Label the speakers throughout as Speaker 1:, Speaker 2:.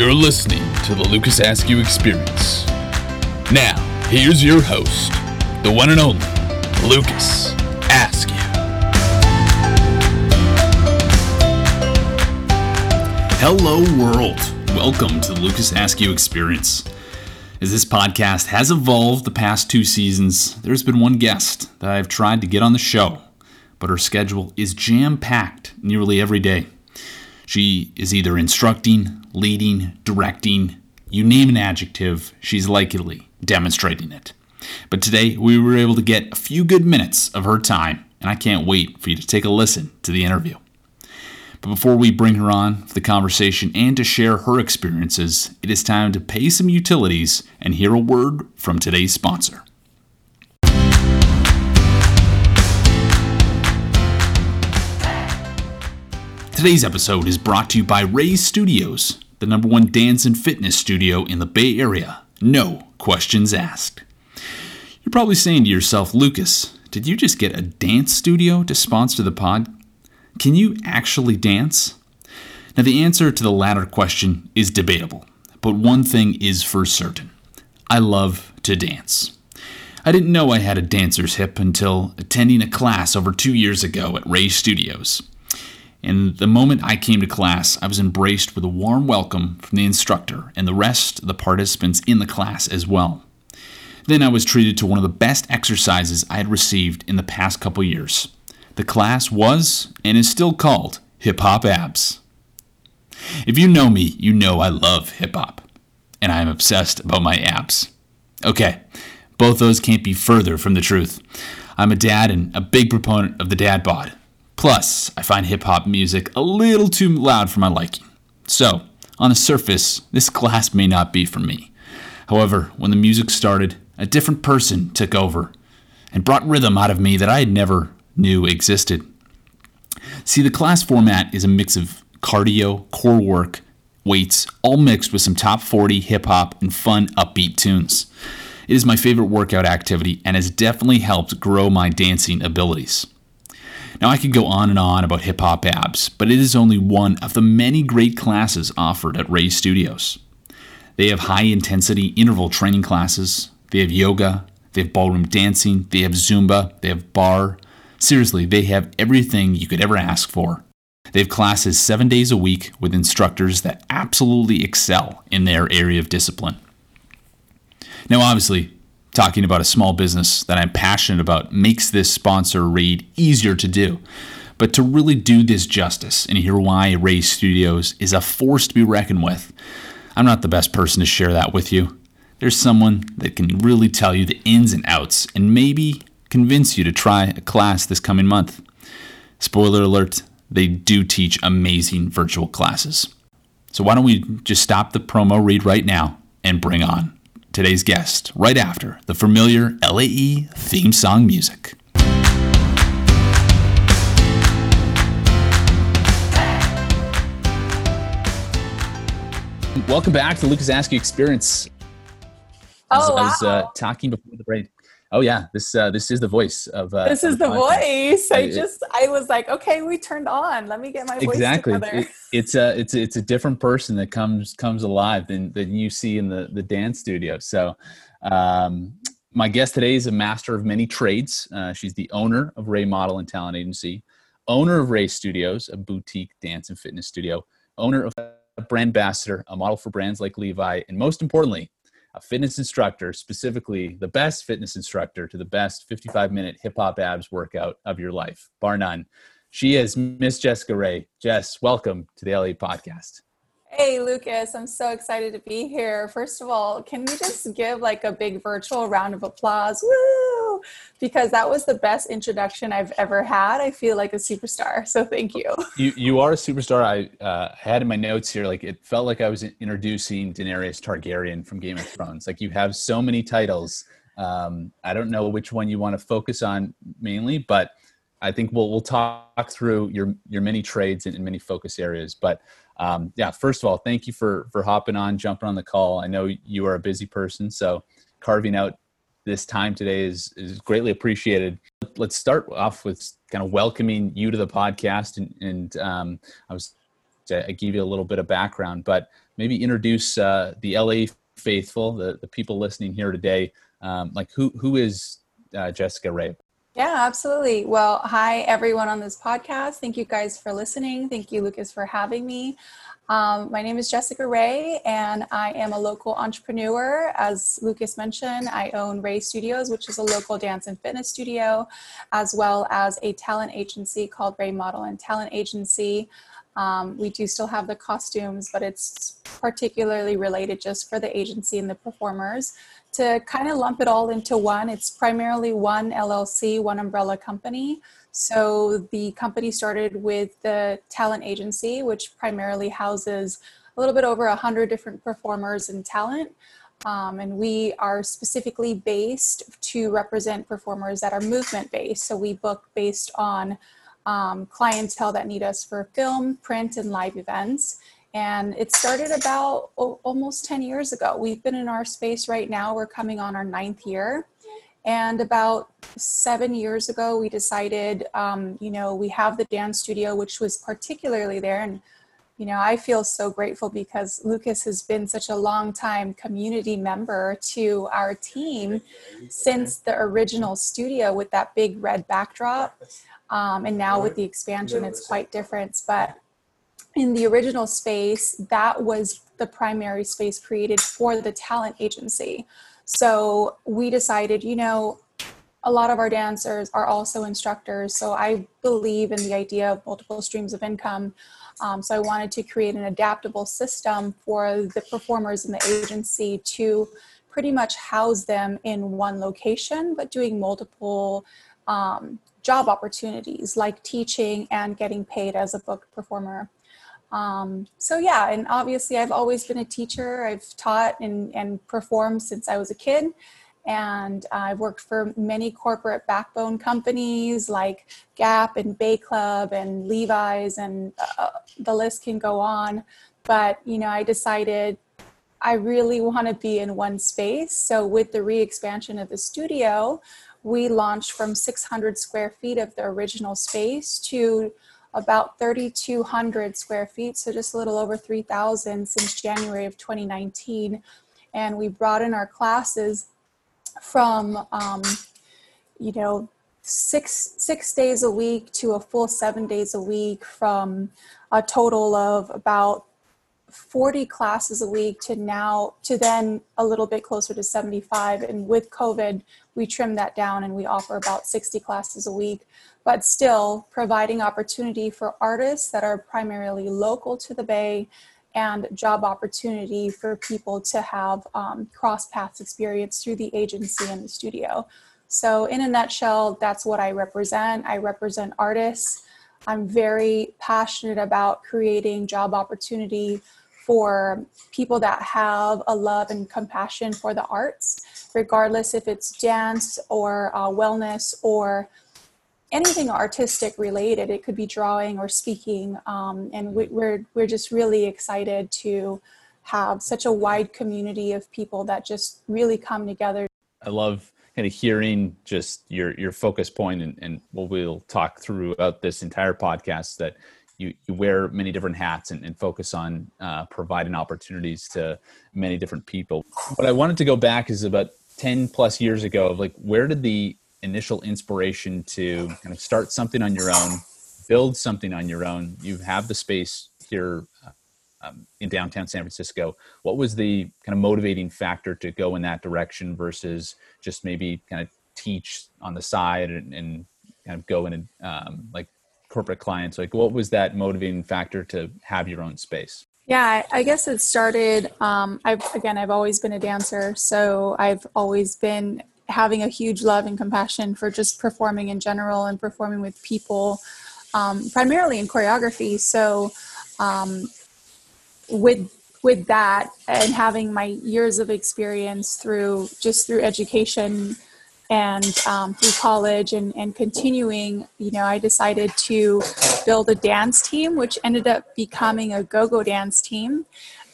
Speaker 1: You're listening to the Lucas Askew Experience. Now, here's your host, the one and only Lucas Askew. Hello, world. Welcome to the Lucas Askew Experience. As this podcast has evolved the past two seasons, there's been one guest that I've tried to get on the show, but her schedule is jam packed nearly every day. She is either instructing, leading, directing, you name an adjective, she's likely demonstrating it. But today we were able to get a few good minutes of her time, and I can't wait for you to take a listen to the interview. But before we bring her on for the conversation and to share her experiences, it is time to pay some utilities and hear a word from today's sponsor. Today's episode is brought to you by Rae's Studios, the number one dance and fitness studio in the Bay Area. No questions asked. You're probably saying to yourself, Lucas, did you just get a dance studio to sponsor the pod? Can you actually dance? Now, the answer to the latter question is debatable, but one thing is for certain I love to dance. I didn't know I had a dancer's hip until attending a class over two years ago at Rae Studios. And the moment I came to class, I was embraced with a warm welcome from the instructor and the rest of the participants in the class as well. Then I was treated to one of the best exercises I had received in the past couple years. The class was and is still called Hip Hop Abs. If you know me, you know I love hip hop, and I am obsessed about my abs. Okay, both those can't be further from the truth. I'm a dad and a big proponent of the dad bod. Plus, I find hip hop music a little too loud for my liking. So, on the surface, this class may not be for me. However, when the music started, a different person took over and brought rhythm out of me that I had never knew existed. See, the class format is a mix of cardio, core work, weights, all mixed with some top 40 hip hop and fun, upbeat tunes. It is my favorite workout activity and has definitely helped grow my dancing abilities. Now, I could go on and on about hip hop abs, but it is only one of the many great classes offered at Rae Studios. They have high intensity interval training classes, they have yoga, they have ballroom dancing, they have Zumba, they have bar. Seriously, they have everything you could ever ask for. They have classes seven days a week with instructors that absolutely excel in their area of discipline. Now, obviously, talking about a small business that I'm passionate about makes this sponsor read easier to do. But to really do this justice and hear why Rae Studios is a force to be reckoned with, I'm not the best person to share that with you. There's someone that can really tell you the ins and outs and maybe convince you to try a class this coming month. Spoiler alert, they do teach amazing virtual classes. So why don't we just stop the promo read right now and bring on today's guest right after the familiar LAE theme song music. Welcome back to the Lucas Askew Experience. As
Speaker 2: Oh,
Speaker 1: I was uh, talking before the break. Oh yeah, this uh, this is the voice of. Uh,
Speaker 2: this is the voice. I just, I was like, okay, we turned on. Let me get my voice
Speaker 1: exactly
Speaker 2: together.
Speaker 1: It- it's a it's a, it's a different person that comes comes alive than than you see in the the dance studio so um my guest today is a master of many trades uh, she's the owner of rae model and talent agency owner of rae studios a boutique dance and fitness studio owner of a brand ambassador a model for brands like levi and most importantly a fitness instructor specifically the best fitness instructor to the best 55 minute hip hop abs workout of your life bar none she is Miss Jessica Rae. Jess, welcome to the LA podcast.
Speaker 2: Hey, Lucas, I'm so excited to be here. First of all, can we just give like a big virtual round of applause? Woo! Because that was the best introduction I've ever had. I feel like a superstar. So thank you.
Speaker 1: You you are a superstar. I uh, had in my notes here, like it felt like I was introducing Daenerys Targaryen from Game of Thrones. Like you have so many titles. Um, I don't know which one you want to focus on mainly, but I think we'll we'll talk through your your many trades and, and many focus areas. But um, yeah, first of all, thank you for for hopping on, jumping on the call. I know you are a busy person, so carving out this time today is is greatly appreciated. Let's start off with kind of welcoming you to the podcast, and, and um, I was I, give you a little bit of background, but maybe introduce uh, the LA faithful, the, the people listening here today. Um, like who who is uh, Jessica Rae?
Speaker 2: Yeah, absolutely. Well, hi everyone on this podcast. Thank you guys for listening. Thank you, Lucas, for having me. Um, my name is Jessica Rae, and I am a local entrepreneur. As Lucas mentioned, I own Rae Studios, which is a local dance and fitness studio, as well as a talent agency called Rae Model and Talent Agency. Um, we do still have the costumes, but it's particularly related just for the agency and the performers. To kind of lump it all into one, it's primarily one LLC, one umbrella company. So the company started with the talent agency, which primarily houses a little bit over 100 different performers and talent. Um, and we are specifically based to represent performers that are movement based. So we book based on um, clientele that need us for film, print, and live events. And it started about o- almost 10 years ago. We've been in our space right now, we're coming on our ninth year. And about seven years ago, we decided, um, you know, we have the dance studio, which was particularly there. And, you know, I feel so grateful because Lucas has been such a long time community member to our team since the original studio with that big red backdrop. Um, and now with the expansion, it's quite different. But in the original space, that was the primary space created for the talent agency. So we decided, you know, a lot of our dancers are also instructors. So I believe in the idea of multiple streams of income. Um, so I wanted to create an adaptable system for the performers in the agency to pretty much house them in one location, but doing multiple um, job opportunities like teaching and getting paid as a book performer. Um, so yeah, and obviously I've always been a teacher. I've taught and, and performed since I was a kid. And I've worked for many corporate backbone companies like Gap and Bay Club and Levi's, and uh, the list can go on. But, you know, I decided I really want to be in one space. So, with the re expansion of the studio, we launched from 600 square feet of the original space to about 3,200 square feet, so just a little over 3,000 since January of 2019. And we brought in our classes from, um, you know, six six days a week to a full seven days a week, from a total of about 40 classes a week to now to then a little bit closer to 75 and with covid we trim that down and we offer about 60 classes a week but still providing opportunity for artists that are primarily local to the Bay and job opportunity for people to have um, cross paths experience through the agency and the studio. So, in a nutshell, that's what I represent. I represent artists. I'm very passionate about creating job opportunity for people that have a love and compassion for the arts, regardless if it's dance or uh, wellness or anything artistic related. It could be drawing or speaking, um, and we, we're we're just really excited to have such a wide community of people that just really come together.
Speaker 1: I love kind of hearing just your your focus point and, and what we'll talk throughout this entire podcast that you, you wear many different hats and, and focus on uh, providing opportunities to many different people. What I wanted to go back is about 10 plus years ago of like where did the initial inspiration to kind of start something on your own, build something on your own. You have the space here uh, um, in downtown San Francisco. What was the kind of motivating factor to go in that direction versus just maybe kind of teach on the side and, and kind of go in and um, like corporate clients? Like, what was that motivating factor to have your own space?
Speaker 2: Yeah, I guess it started. Um, I've again, I've always been a dancer, so I've always been having a huge love and compassion for just performing in general and performing with people, um, primarily in choreography. So, um, with with that and having my years of experience through just through education and um, through college and, and continuing, you know, I decided to build a dance team, which ended up becoming a go-go dance team.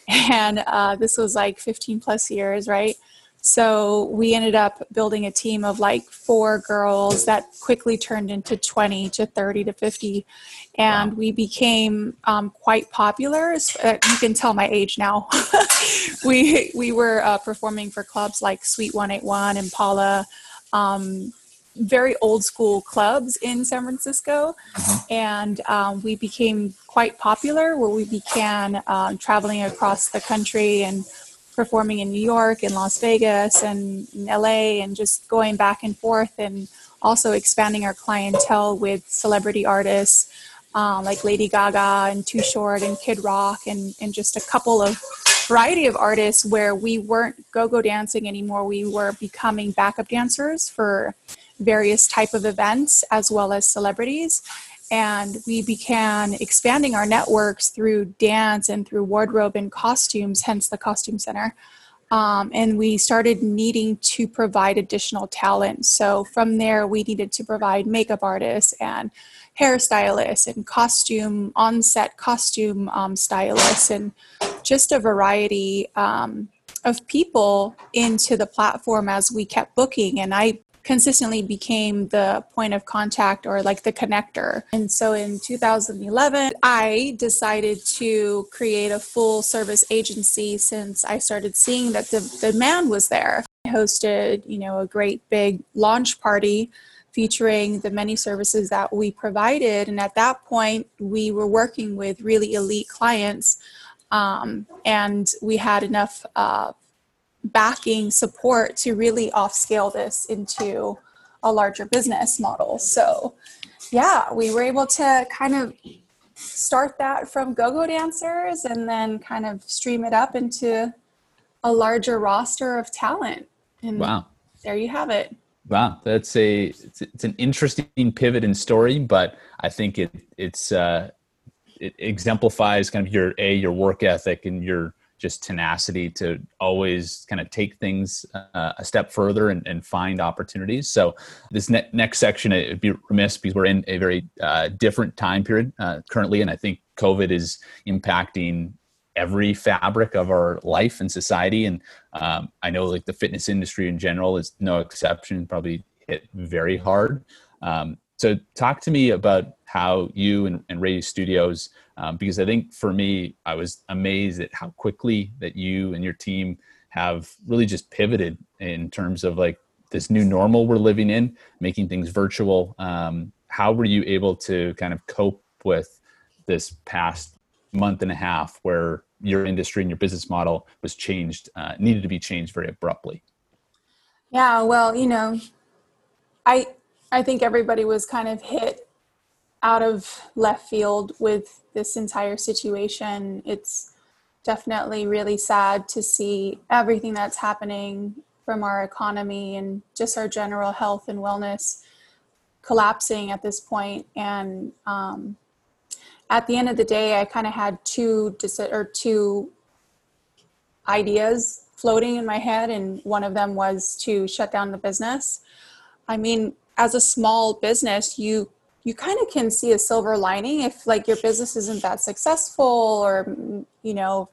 Speaker 2: And uh, this was like 15 plus years, right? So we ended up building a team of like four girls that quickly turned into 20 to 30 to 50. And wow. we became um, quite popular. Uh, you can tell my age now. we, we were uh, performing for clubs like Suite 181, Impala, um, very old school clubs in San Francisco. Mm-hmm. And um, we became quite popular where we began um, traveling across the country and performing in New York and Las Vegas and LA and just going back and forth and also expanding our clientele with celebrity artists um, like Lady Gaga and Too Short and Kid Rock and, and just a couple of variety of artists where we weren't go-go dancing anymore. We were becoming backup dancers for various type of events as well as celebrities and we began expanding our networks through dance and through wardrobe and costumes hence the costume center um, and we started needing to provide additional talent. So from there we needed to provide makeup artists and hairstylists and costume on-set costume um, stylists and just a variety um, of people into the platform as we kept booking. And i consistently became the point of contact or like the connector. And so in 2011, I decided to create a full service agency since I started seeing that the, the demand was there. I hosted, you know, a great big launch party featuring the many services that we provided. And at that point, we were working with really elite clients. Um, and we had enough uh, backing support to really off scale this into a larger business model. So, yeah, we were able to kind of start that from go go dancers and then kind of stream it up into a larger roster of talent. And wow. There you have it.
Speaker 1: Wow, that's a it's, it's an interesting pivot in story, but I think it it's uh, it exemplifies kind of your a your work ethic and your just tenacity to always kind of take things uh, a step further and, and, find opportunities. So this ne- next section, it would be remiss because we're in a very uh, different time period uh, currently, and I think COVID is impacting every fabric of our life and society. And um, I know like the fitness industry in general is no exception, probably hit very hard. Um, so talk to me about how you and, and Studios, um, because I think for me, I was amazed at how quickly that you and your team have really just pivoted in terms of like this new normal we're living in, making things virtual. Um, how were you able to kind of cope with this past month and a half where your industry and your business model was changed, uh, needed to be changed very abruptly?
Speaker 2: Yeah, well, you know, I I think everybody was kind of hit out of left field with this entire situation. It's definitely really sad to see everything that's happening from our economy and just our general health and wellness collapsing at this point. And um, at the end of the day, I kind of had two or two ideas floating in my head, and one of them was to shut down the business. I mean, as a small business, you you kind of can see a silver lining if like your business isn't that successful or you know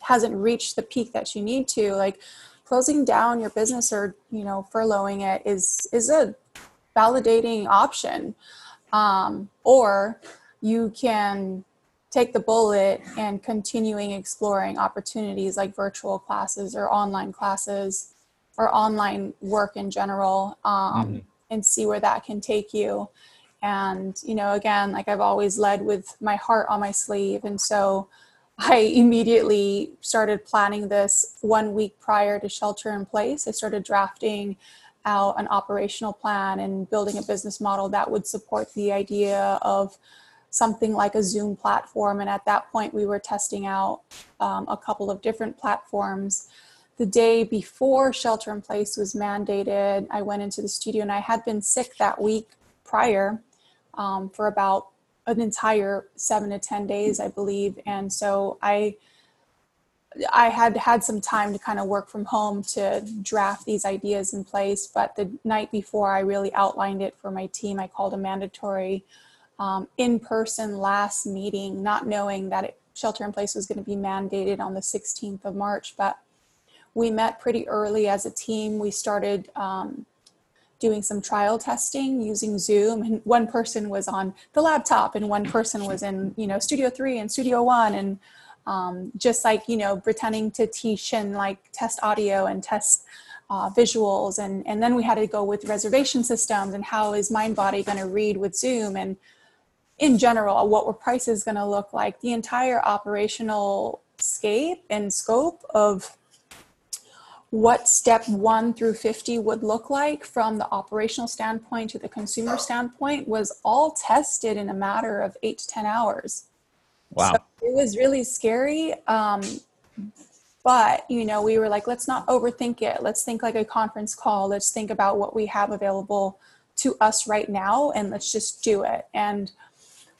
Speaker 2: hasn't reached the peak that you need to like closing down your business or you know furloughing it is is a validating option um, or you can take the bullet and continuing exploring opportunities like virtual classes or online classes or online work in general um, mm-hmm. and see where that can take you and you know again like i've always led with my heart on my sleeve. And so i immediately started planning this one week prior to shelter in place. I started drafting out an operational plan and building a business model that would support the idea of something like a zoom platform. And at that point we were testing out um, a couple of different platforms. The day before shelter in place was mandated i went into the studio and i had been sick that week prior um, for about an entire seven to ten days, I believe. And so I I had had some time to kind of work from home to draft these ideas in place. But the night before I really outlined it for my team, I called a mandatory um, in-person last meeting, not knowing that it, shelter in place was going to be mandated on the 16th of March. But we met pretty early as a team. We started um, doing some trial testing using Zoom, and one person was on the laptop, and one person was in you know Studio Three and Studio One, and um, just like you know pretending to teach and like test audio and test uh, visuals, and and then we had to go with reservation systems and how is Mindbody going to read with Zoom and in general what were prices going to look like. The entire operational scape and scope of what step one through 50 would look like from the operational standpoint to the consumer standpoint was all tested in a matter of eight to 10 hours.
Speaker 1: Wow. So
Speaker 2: it was really scary. Um, but, you know, we were like, let's not overthink it. Let's think like a conference call. Let's think about what we have available to us right now and let's just do it. And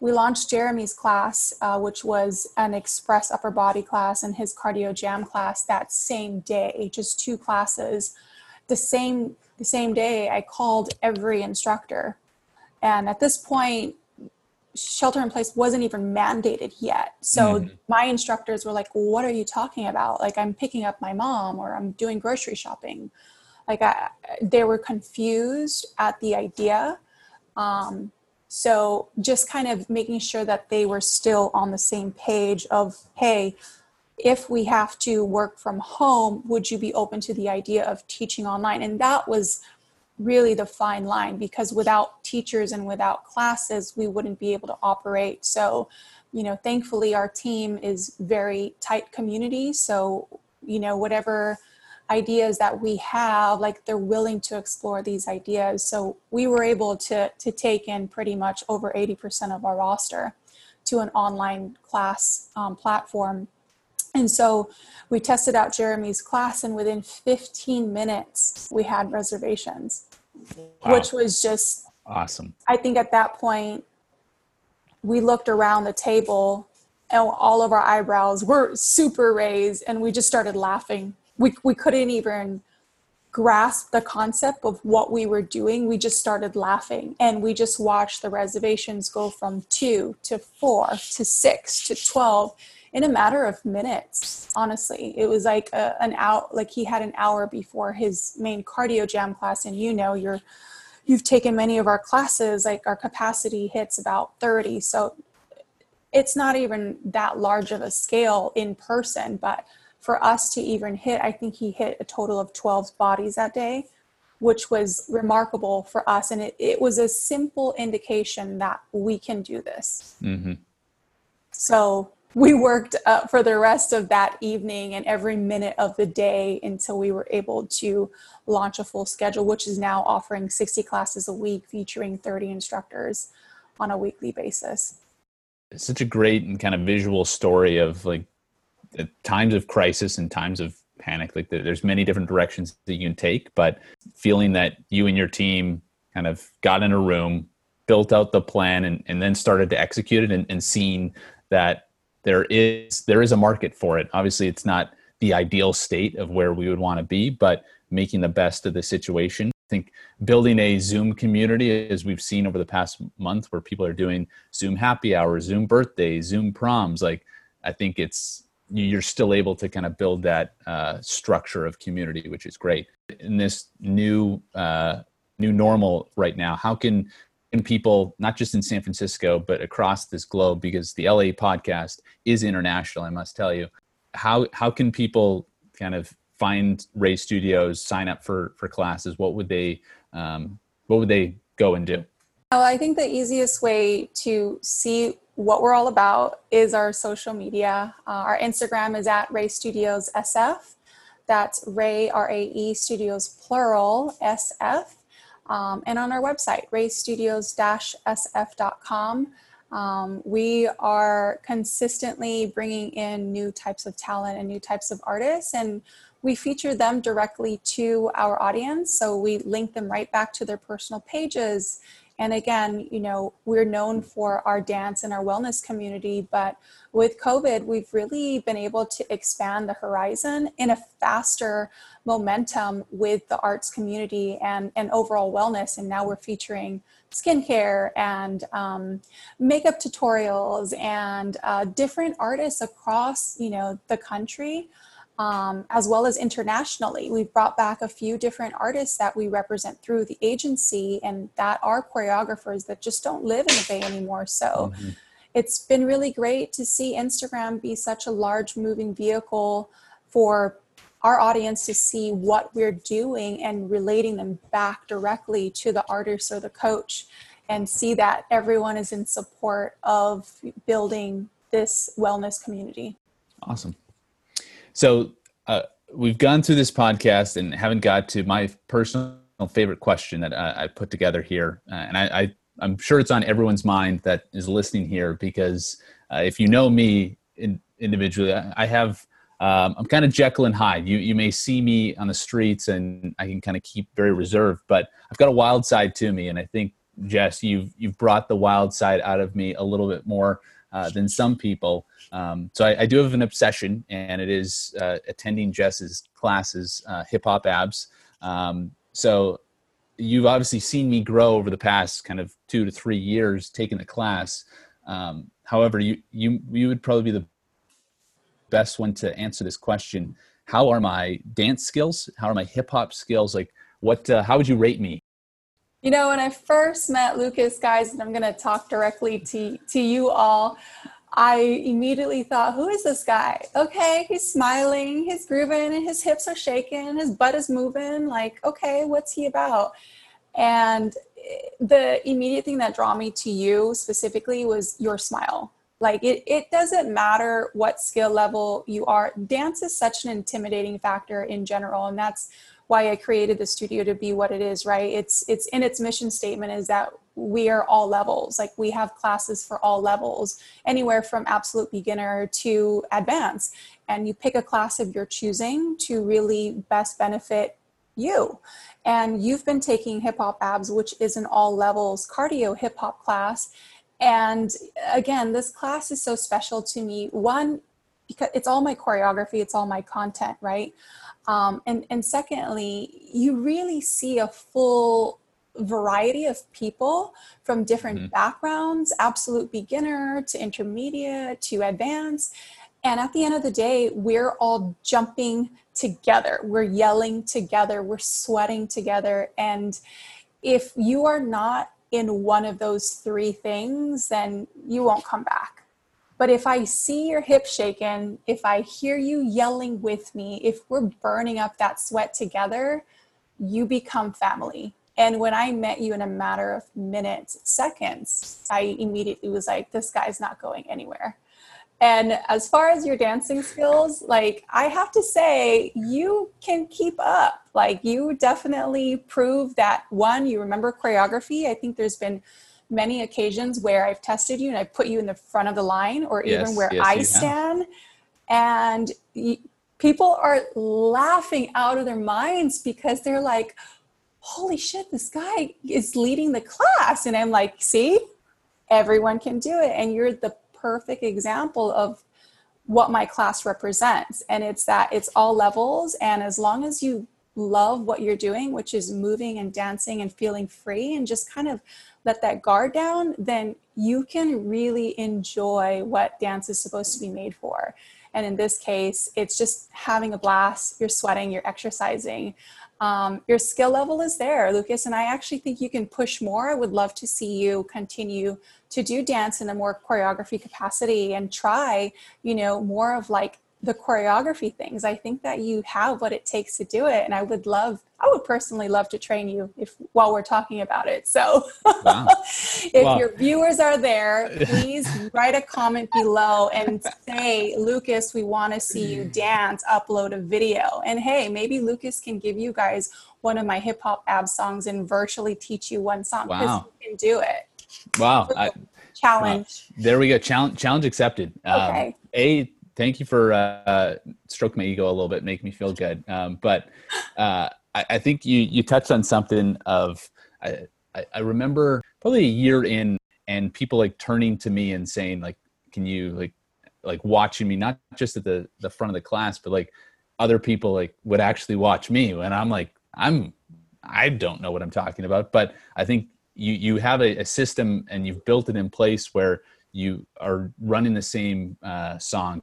Speaker 2: we launched Jeremy's class, uh, which was an express upper body class, and his cardio jam class that same day, just two classes. The same the same day, I called every instructor, and at this point, shelter in place wasn't even mandated yet. So mm. my instructors were like, "What are you talking about? Like I'm picking up my mom, or I'm doing grocery shopping." Like I, they were confused at the idea. Um, so just kind of making sure that they were still on the same page of, hey, if we have to work from home, would you be open to the idea of teaching online? And that was really the fine line because without teachers and without classes, we wouldn't be able to operate. So, you know, thankfully our team is very tight community. So, you know, whatever ideas that we have like they're willing to explore these ideas. So we were able to to take in pretty much over 80% of our roster to an online class um, platform. And so we tested out jeremy's class and within 15 minutes we had reservations wow. which was just
Speaker 1: awesome.
Speaker 2: I think at that point we looked around the table and all of our eyebrows were super raised and we just started laughing we, we couldn't even grasp the concept of what we were doing. We just started laughing and we just watched the reservations go from two to four to six to 12 in a matter of minutes. Honestly, it was like a, an hour, like he had an hour before his main cardio jam class. And you know, you're, you've taken many of our classes, like our capacity hits about 30. So it's not even that large of a scale in person, but for us to even hit, I think he hit a total of 12 bodies that day, which was remarkable for us. And it, it was a simple indication that we can do this. Mm-hmm. So we worked uh, for the rest of that evening and every minute of the day until we were able to launch a full schedule, which is now offering 60 classes a week featuring 30 instructors on a weekly basis.
Speaker 1: It's such a great and kind of visual story of like times of crisis and times of panic like there's many different directions that you can take but feeling that you and your team kind of got in a room built out the plan and, and then started to execute it and, and seeing that there is there is a market for it. Obviously it's not the ideal state of where we would want to be but making the best of the situation. I think building a zoom community as we've seen over the past month where people are doing zoom happy hours zoom birthdays zoom proms like i think it's you're still able to kind of build that uh, structure of community, which is great. In this new uh, new normal right now, how can can people not just in San Francisco but across this globe, because the LA podcast is international, I must tell you, how how can people kind of find Rae Studios, sign up for for classes? What would they um, what would they go and do?
Speaker 2: Well, I think the easiest way to see what we're all about is our social media. Uh, our Instagram is at Rae Studios SF. That's Rae, R A E Studios plural SF. Um, and on our website, raestudios sf.com. Um, we are consistently bringing in new types of talent and new types of artists, and we feature them directly to our audience. So we link them right back to their personal pages and again, you know, we're known for our dance and our wellness community, but with COVID, we've really been able to expand the horizon in a faster momentum with the arts community and, and overall wellness. And now we're featuring skincare and um, makeup tutorials and uh, different artists across, you know, the country um, as well as internationally. We've brought back a few different artists that we represent through the agency and that are choreographers that just don't live in the Bay anymore. So mm-hmm. it's been really great to see Instagram be such a large moving vehicle for our audience to see what we're doing and relating them back directly to the artist or the coach and see that everyone is in support of building this wellness community.
Speaker 1: Awesome. So uh, we've gone through this podcast and haven't got to my personal favorite question that I, I put together here, uh, and I, I I'm sure it's on everyone's mind that is listening here because uh, if you know me in, individually, I have um, I'm kind of Jekyll and Hyde. You you may see me on the streets and I can kind of keep very reserved, but I've got a wild side to me, and I think Jess, you've you've brought the wild side out of me a little bit more uh, than some people. Um, so I, I, do have an obsession, and it is uh, attending Jess's classes, uh, Hip Hop Abs. Um, so you've obviously seen me grow over the past kind of two to three years taking the class. Um, however, you you you would probably be the best one to answer this question. How are my dance skills? How are my hip hop skills? Like, what? Uh, how would you rate me?
Speaker 2: You know, when I first met Lucas, guys, and I'm going to talk directly to to you all. I immediately thought, who is this guy? Okay, he's smiling, he's grooving, and his hips are shaking, his butt is moving. Like, okay, what's he about? And eh, the immediate thing that drew me to you specifically was your smile. Like, it, it doesn't matter what skill level you are, dance is such an intimidating factor in general. And that's why I created the studio to be what it is, right? It's it's in its mission statement is that we are all levels. Like we have classes for all levels, anywhere from absolute beginner to advanced. And you pick a class of your choosing to really best benefit you. And you've been taking hip hop abs, which is an all levels cardio hip hop class. And again, this class is so special to me. One, because it's all my choreography, it's all my content, right? Um, and, and secondly, you really see a full variety of people from different mm-hmm. backgrounds, absolute beginner to intermediate to advanced. And at the end of the day, we're all jumping together. We're yelling together. We're sweating together. And if you are not in one of those three things, then you won't come back. But if I see your hip shaking, if I hear you yelling with me, if we're burning up that sweat together, you become family. And when I met you in a matter of minutes, seconds, I immediately was like, this guy's not going anywhere. And as far as your dancing skills, like I have to say, you can keep up. Like you definitely prove that one, you remember choreography. I think there's been many occasions where I've tested you and I've put you in the front of the line or yes, even where yes, I stand. Have. And people are laughing out of their minds because they're like, holy shit, this guy is leading the class. And I'm like, see, everyone can do it. And you're the perfect example of what my class represents. And it's that it's all levels. And as long as you love what you're doing, which is moving and dancing and feeling free and just kind of let that guard down, then you can really enjoy what dance is supposed to be made for. And in this case, it's just having a blast, you're sweating, you're exercising. Um, your skill level is there, Lucas, and I actually think you can push more. I would love to see you continue to do dance in a more choreography capacity and try, you know, more of like the choreography things. I think that you have what it takes to do it. And I would love, I would personally love to train you if while we're talking about it. So wow. if wow. your viewers are there, please write a comment below and say, Lucas, we want to see you dance, upload a video. And hey, maybe Lucas can give you guys one of my hip hop ab songs and virtually teach you one song because wow. you can do it.
Speaker 1: Wow. I,
Speaker 2: challenge.
Speaker 1: There we go. Challenge challenge accepted. Um, okay. Um, a thank you for uh, stroke my ego a little bit, make me feel good. Um, but uh, I, I, think you you touched on something of I, I remember probably a year in, and people like turning to me and saying like, "Can you like like watching me not just at the the front of the class, but like other people like would actually watch me?" And I'm like, I'm I don't know what I'm talking about, but I think you you have a, a system and you've built it in place where you are running the same uh, song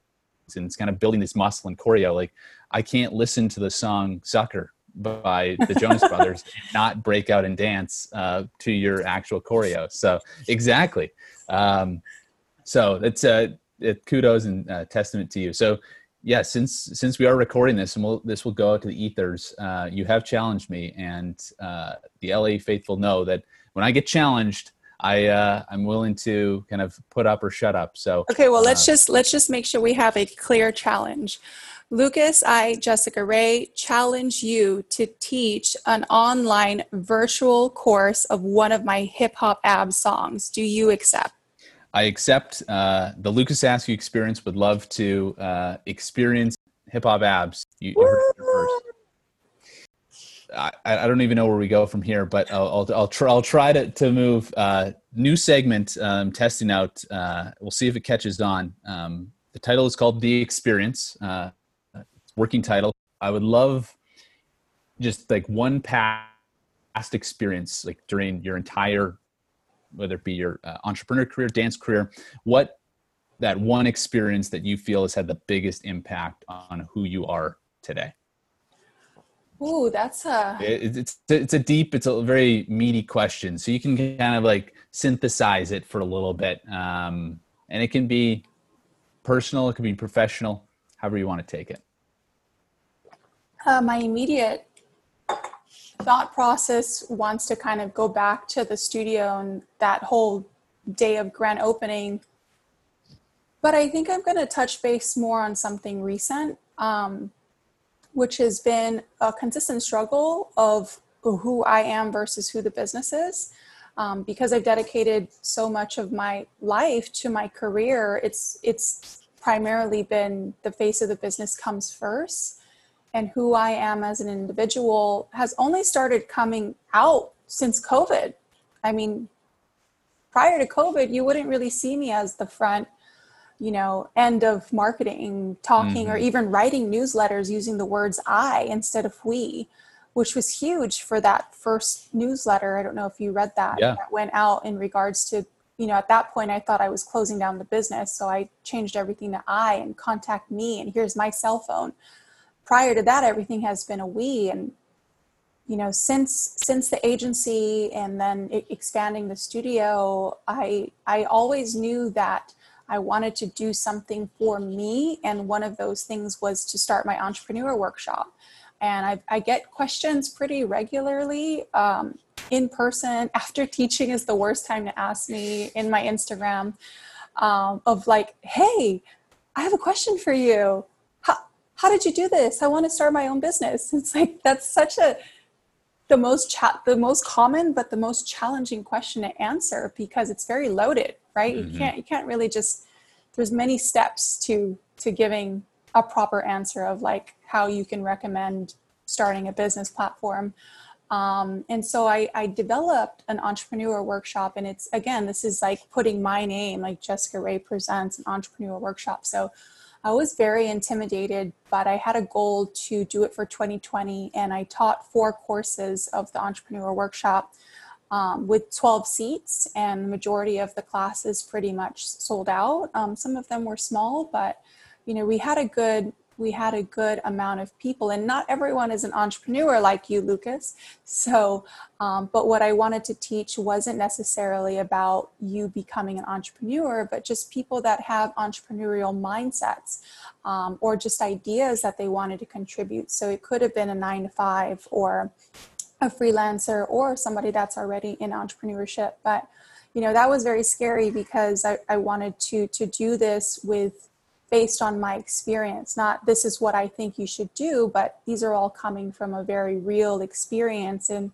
Speaker 1: and it's kind of building this muscle and choreo. Like I can't listen to the song "Sucker" by the Jonas Brothers not break out and dance uh, to your actual choreo. So exactly. Um, so it's a it, kudos and uh, testament to you. So yeah, since since we are recording this and we'll, this will go out to the ethers, uh, you have challenged me, and uh, the LA faithful know that when I get challenged, I uh, I'm willing to kind of put up or shut up. So
Speaker 2: okay, well let's uh, just let's just make sure we have a clear challenge. Lucas, I, Jessica Rae, challenge you to teach an online virtual course of one of my hip hop ab songs. Do you accept?
Speaker 1: I accept uh, the Lucas Askew experience. Would love to uh, experience hip hop abs. You, you heard it first. I, I, don't even know where we go from here, but I'll, I'll, I'll try, I'll try to, to move. Uh, new segment, um, testing out. Uh, we'll see if it catches on. Um, the title is called The Experience. Uh, working title. I would love just like one past experience, like during your entire whether it be your uh, entrepreneur career, dance career, what that one experience that you feel has had the biggest impact on who you are today?
Speaker 2: Ooh, that's a
Speaker 1: it, it's it's a deep, it's a very meaty question. So you can kind of like synthesize it for a little bit, um, and it can be personal, it can be professional, however you want to take it.
Speaker 2: Uh, my immediate thought process wants to kind of go back to the studio and that whole day of grand opening. But I think I'm going to touch base more on something recent, um, which has been a consistent struggle of who I am versus who the business is. Um, because I've dedicated so much of my life to my career, it's it's primarily been the face of the business comes first and who I am as an individual has only started coming out since COVID. I mean, prior to COVID, you wouldn't really see me as the front, you know, end of marketing, talking, mm-hmm. or even writing newsletters using the words I instead of we, which was huge for that first newsletter. I don't know if you read that.
Speaker 1: Yeah.
Speaker 2: That went out in regards to, you know, at that point I thought I was closing down the business. So I changed everything to I and contact me and here's my cell phone prior to that everything has been a we and you know since since the agency and then expanding the studio i i always knew that i wanted to do something for me and one of those things was to start my entrepreneur workshop and i, I get questions pretty regularly um, in person after teaching is the worst time to ask me in my instagram um, of like hey i have a question for you how did you do this? I want to start my own business. It's like that's such a the most chat the most common but the most challenging question to answer because it's very loaded, right? Mm-hmm. You can't you can't really just there's many steps to to giving a proper answer of like how you can recommend starting a business platform. Um, and so I, I, developed an entrepreneur workshop and it's again this is like putting my name like jessica rae presents an entrepreneur workshop so I was very intimidated, but I had a goal to do it for 2020, and I taught four courses of the entrepreneur workshop um, with 12 seats, and the majority of the classes pretty much sold out. Um, some of them were small, but you know we had a good we had a good amount of people and not everyone is an entrepreneur like you lucas so um, but what i wanted to teach wasn't necessarily about you becoming an entrepreneur but just people that have entrepreneurial mindsets um, or just ideas that they wanted to contribute so it could have been a nine to five or a freelancer or somebody that's already in entrepreneurship. But you know that was very scary because I, I wanted to to do this with based on my experience not this is what i think you should do but these are all coming from a very real experience. And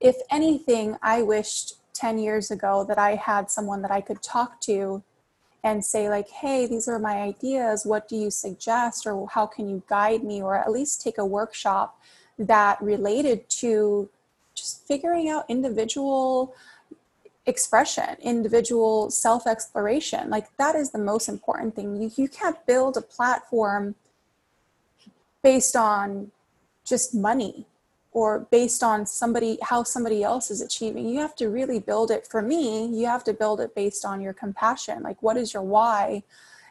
Speaker 2: if anything i wished 10 years ago that i had someone that i could talk to and say like hey these are my ideas. What do you suggest? Or how can you guide me? Or at least take a workshop that related to just figuring out individual expression, individual self exploration. Like that is the most important thing. You, you can't build a platform based on just money or based on somebody how somebody else is achieving you have to really build it for me you have to build it based on your compassion like what is your why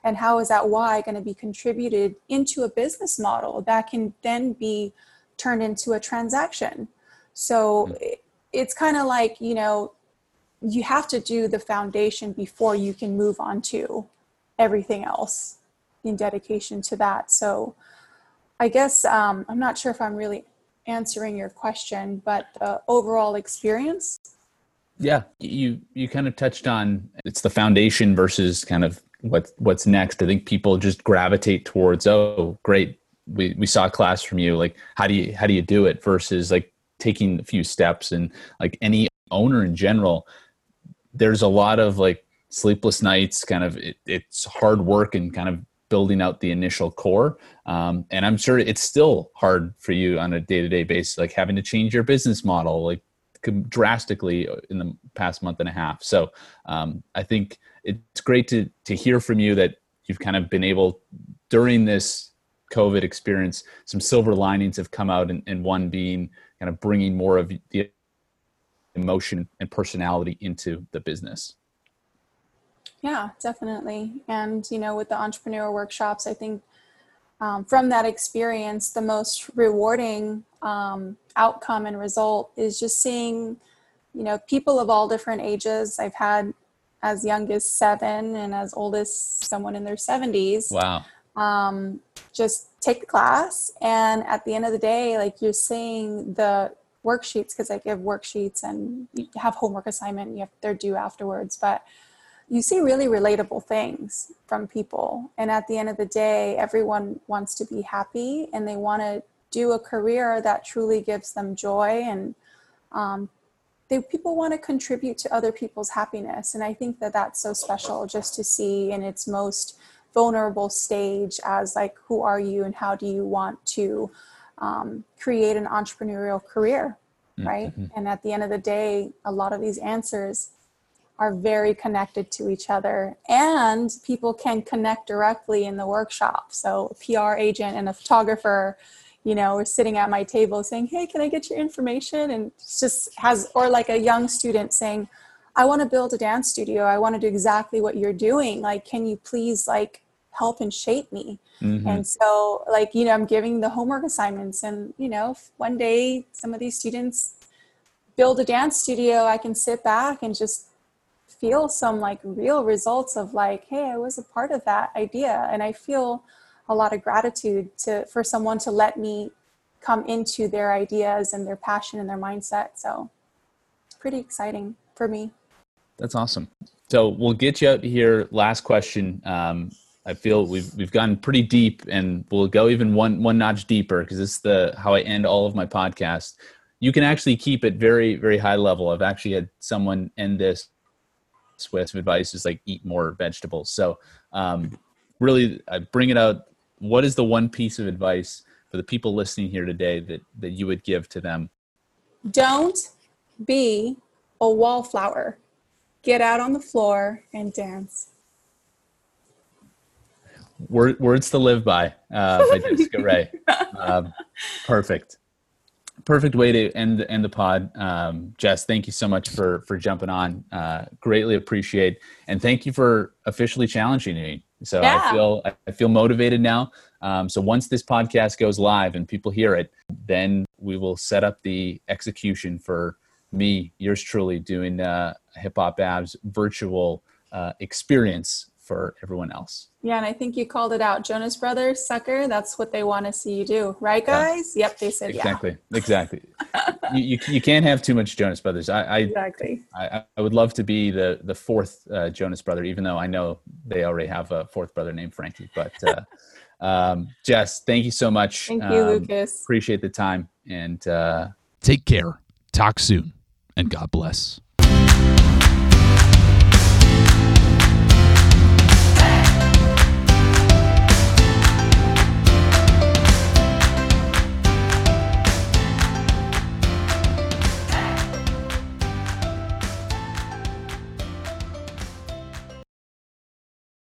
Speaker 2: and how is that why going to be contributed into a business model that can then be turned into a transaction. So mm-hmm. it's kind of like you know you have to do the foundation before you can move on to everything else in dedication to that. So i guess um, i'm not sure if i'm really answering your question but the overall experience?
Speaker 1: Yeah you you kind of touched on it's the foundation versus kind of what what's next. I think people just gravitate towards oh great we we saw a class from you like how do you how do you do it versus like taking a few steps? And like any owner in general there's a lot of like sleepless nights kind of it, it's hard work and kind of building out the initial core. Um, and i'm sure it's still hard for you on a day-to-day basis like having to change your business model like drastically in the past month and a half. So um, i think it's great to to hear from you that you've kind of been able during this covid experience some silver linings have come out and, and one being kind of bringing more of the emotion and personality into the business.
Speaker 2: Yeah definitely. And you know with the entrepreneur workshops i think um, from that experience the most rewarding um, outcome and result is just seeing you know people of all different ages. I've had as young as seven and as old as someone in their 70s
Speaker 1: wow
Speaker 2: um, just take the class and at the end of the day like you're seeing the worksheets because i give worksheets and you have homework assignment you have they're due afterwards but you see really relatable things from people. And at the end of the day everyone wants to be happy and they want to do a career that truly gives them joy and um, they, people want to contribute to other people's happiness. And i think that that's so special just to see in its most vulnerable stage as like who are you and how do you want to um, create an entrepreneurial career right? Mm-hmm. and at the end of the day a lot of these answers are very connected to each other and people can connect directly in the workshop. So a pr agent and a photographer you know are sitting at my table saying hey can i get your information? And just has or like a young student saying i want to build a dance studio. I want to do exactly what you're doing. Like can you please like help and shape me? Mm-hmm. and so like you know i'm giving the homework assignments and you know one day some of these students build a dance studio i can sit back and just feel some like real results of like hey i was a part of that idea. And i feel a lot of gratitude to for someone to let me come into their ideas and their passion and their mindset. So it's pretty exciting for me
Speaker 1: that's awesome so we'll get you out here last question um, i feel we've we've gone pretty deep and we'll go even one one notch deeper because it's the how i end all of my podcasts you can actually keep it very very high level i've actually had someone end this with advice is like eat more vegetables. So um, really, I bring it out. What is the one piece of advice for the people listening here today that that you would give to them?
Speaker 2: Don't be a wallflower. Get out on the floor and dance.
Speaker 1: words to live by uh, by Jessica Rae. Um, perfect perfect way to end end the pod. Um, Jess, thank you so much for for jumping on. Uh, greatly appreciate, and thank you for officially challenging me. So yeah. I feel I feel motivated now. Um, so once this podcast goes live and people hear it, then we will set up the execution for me, yours truly, doing uh, Hip Hop Abs virtual uh, experience for everyone else.
Speaker 2: Yeah, and I think you called it out. Jonas Brothers, sucker, that's what they want to see you do. Right, guys? Yeah. Yep, they said
Speaker 1: exactly. yeah. Exactly. you, you, you, can't have too much Jonas Brothers. I, I
Speaker 2: exactly.
Speaker 1: I, I, would love to be the, the fourth uh, Jonas brother, even though I know they already have a fourth brother named Frankie. But uh, um, Jess, thank you so much.
Speaker 2: Thank you, um, Lucas.
Speaker 1: Appreciate the time and uh, take care. Talk soon and God bless.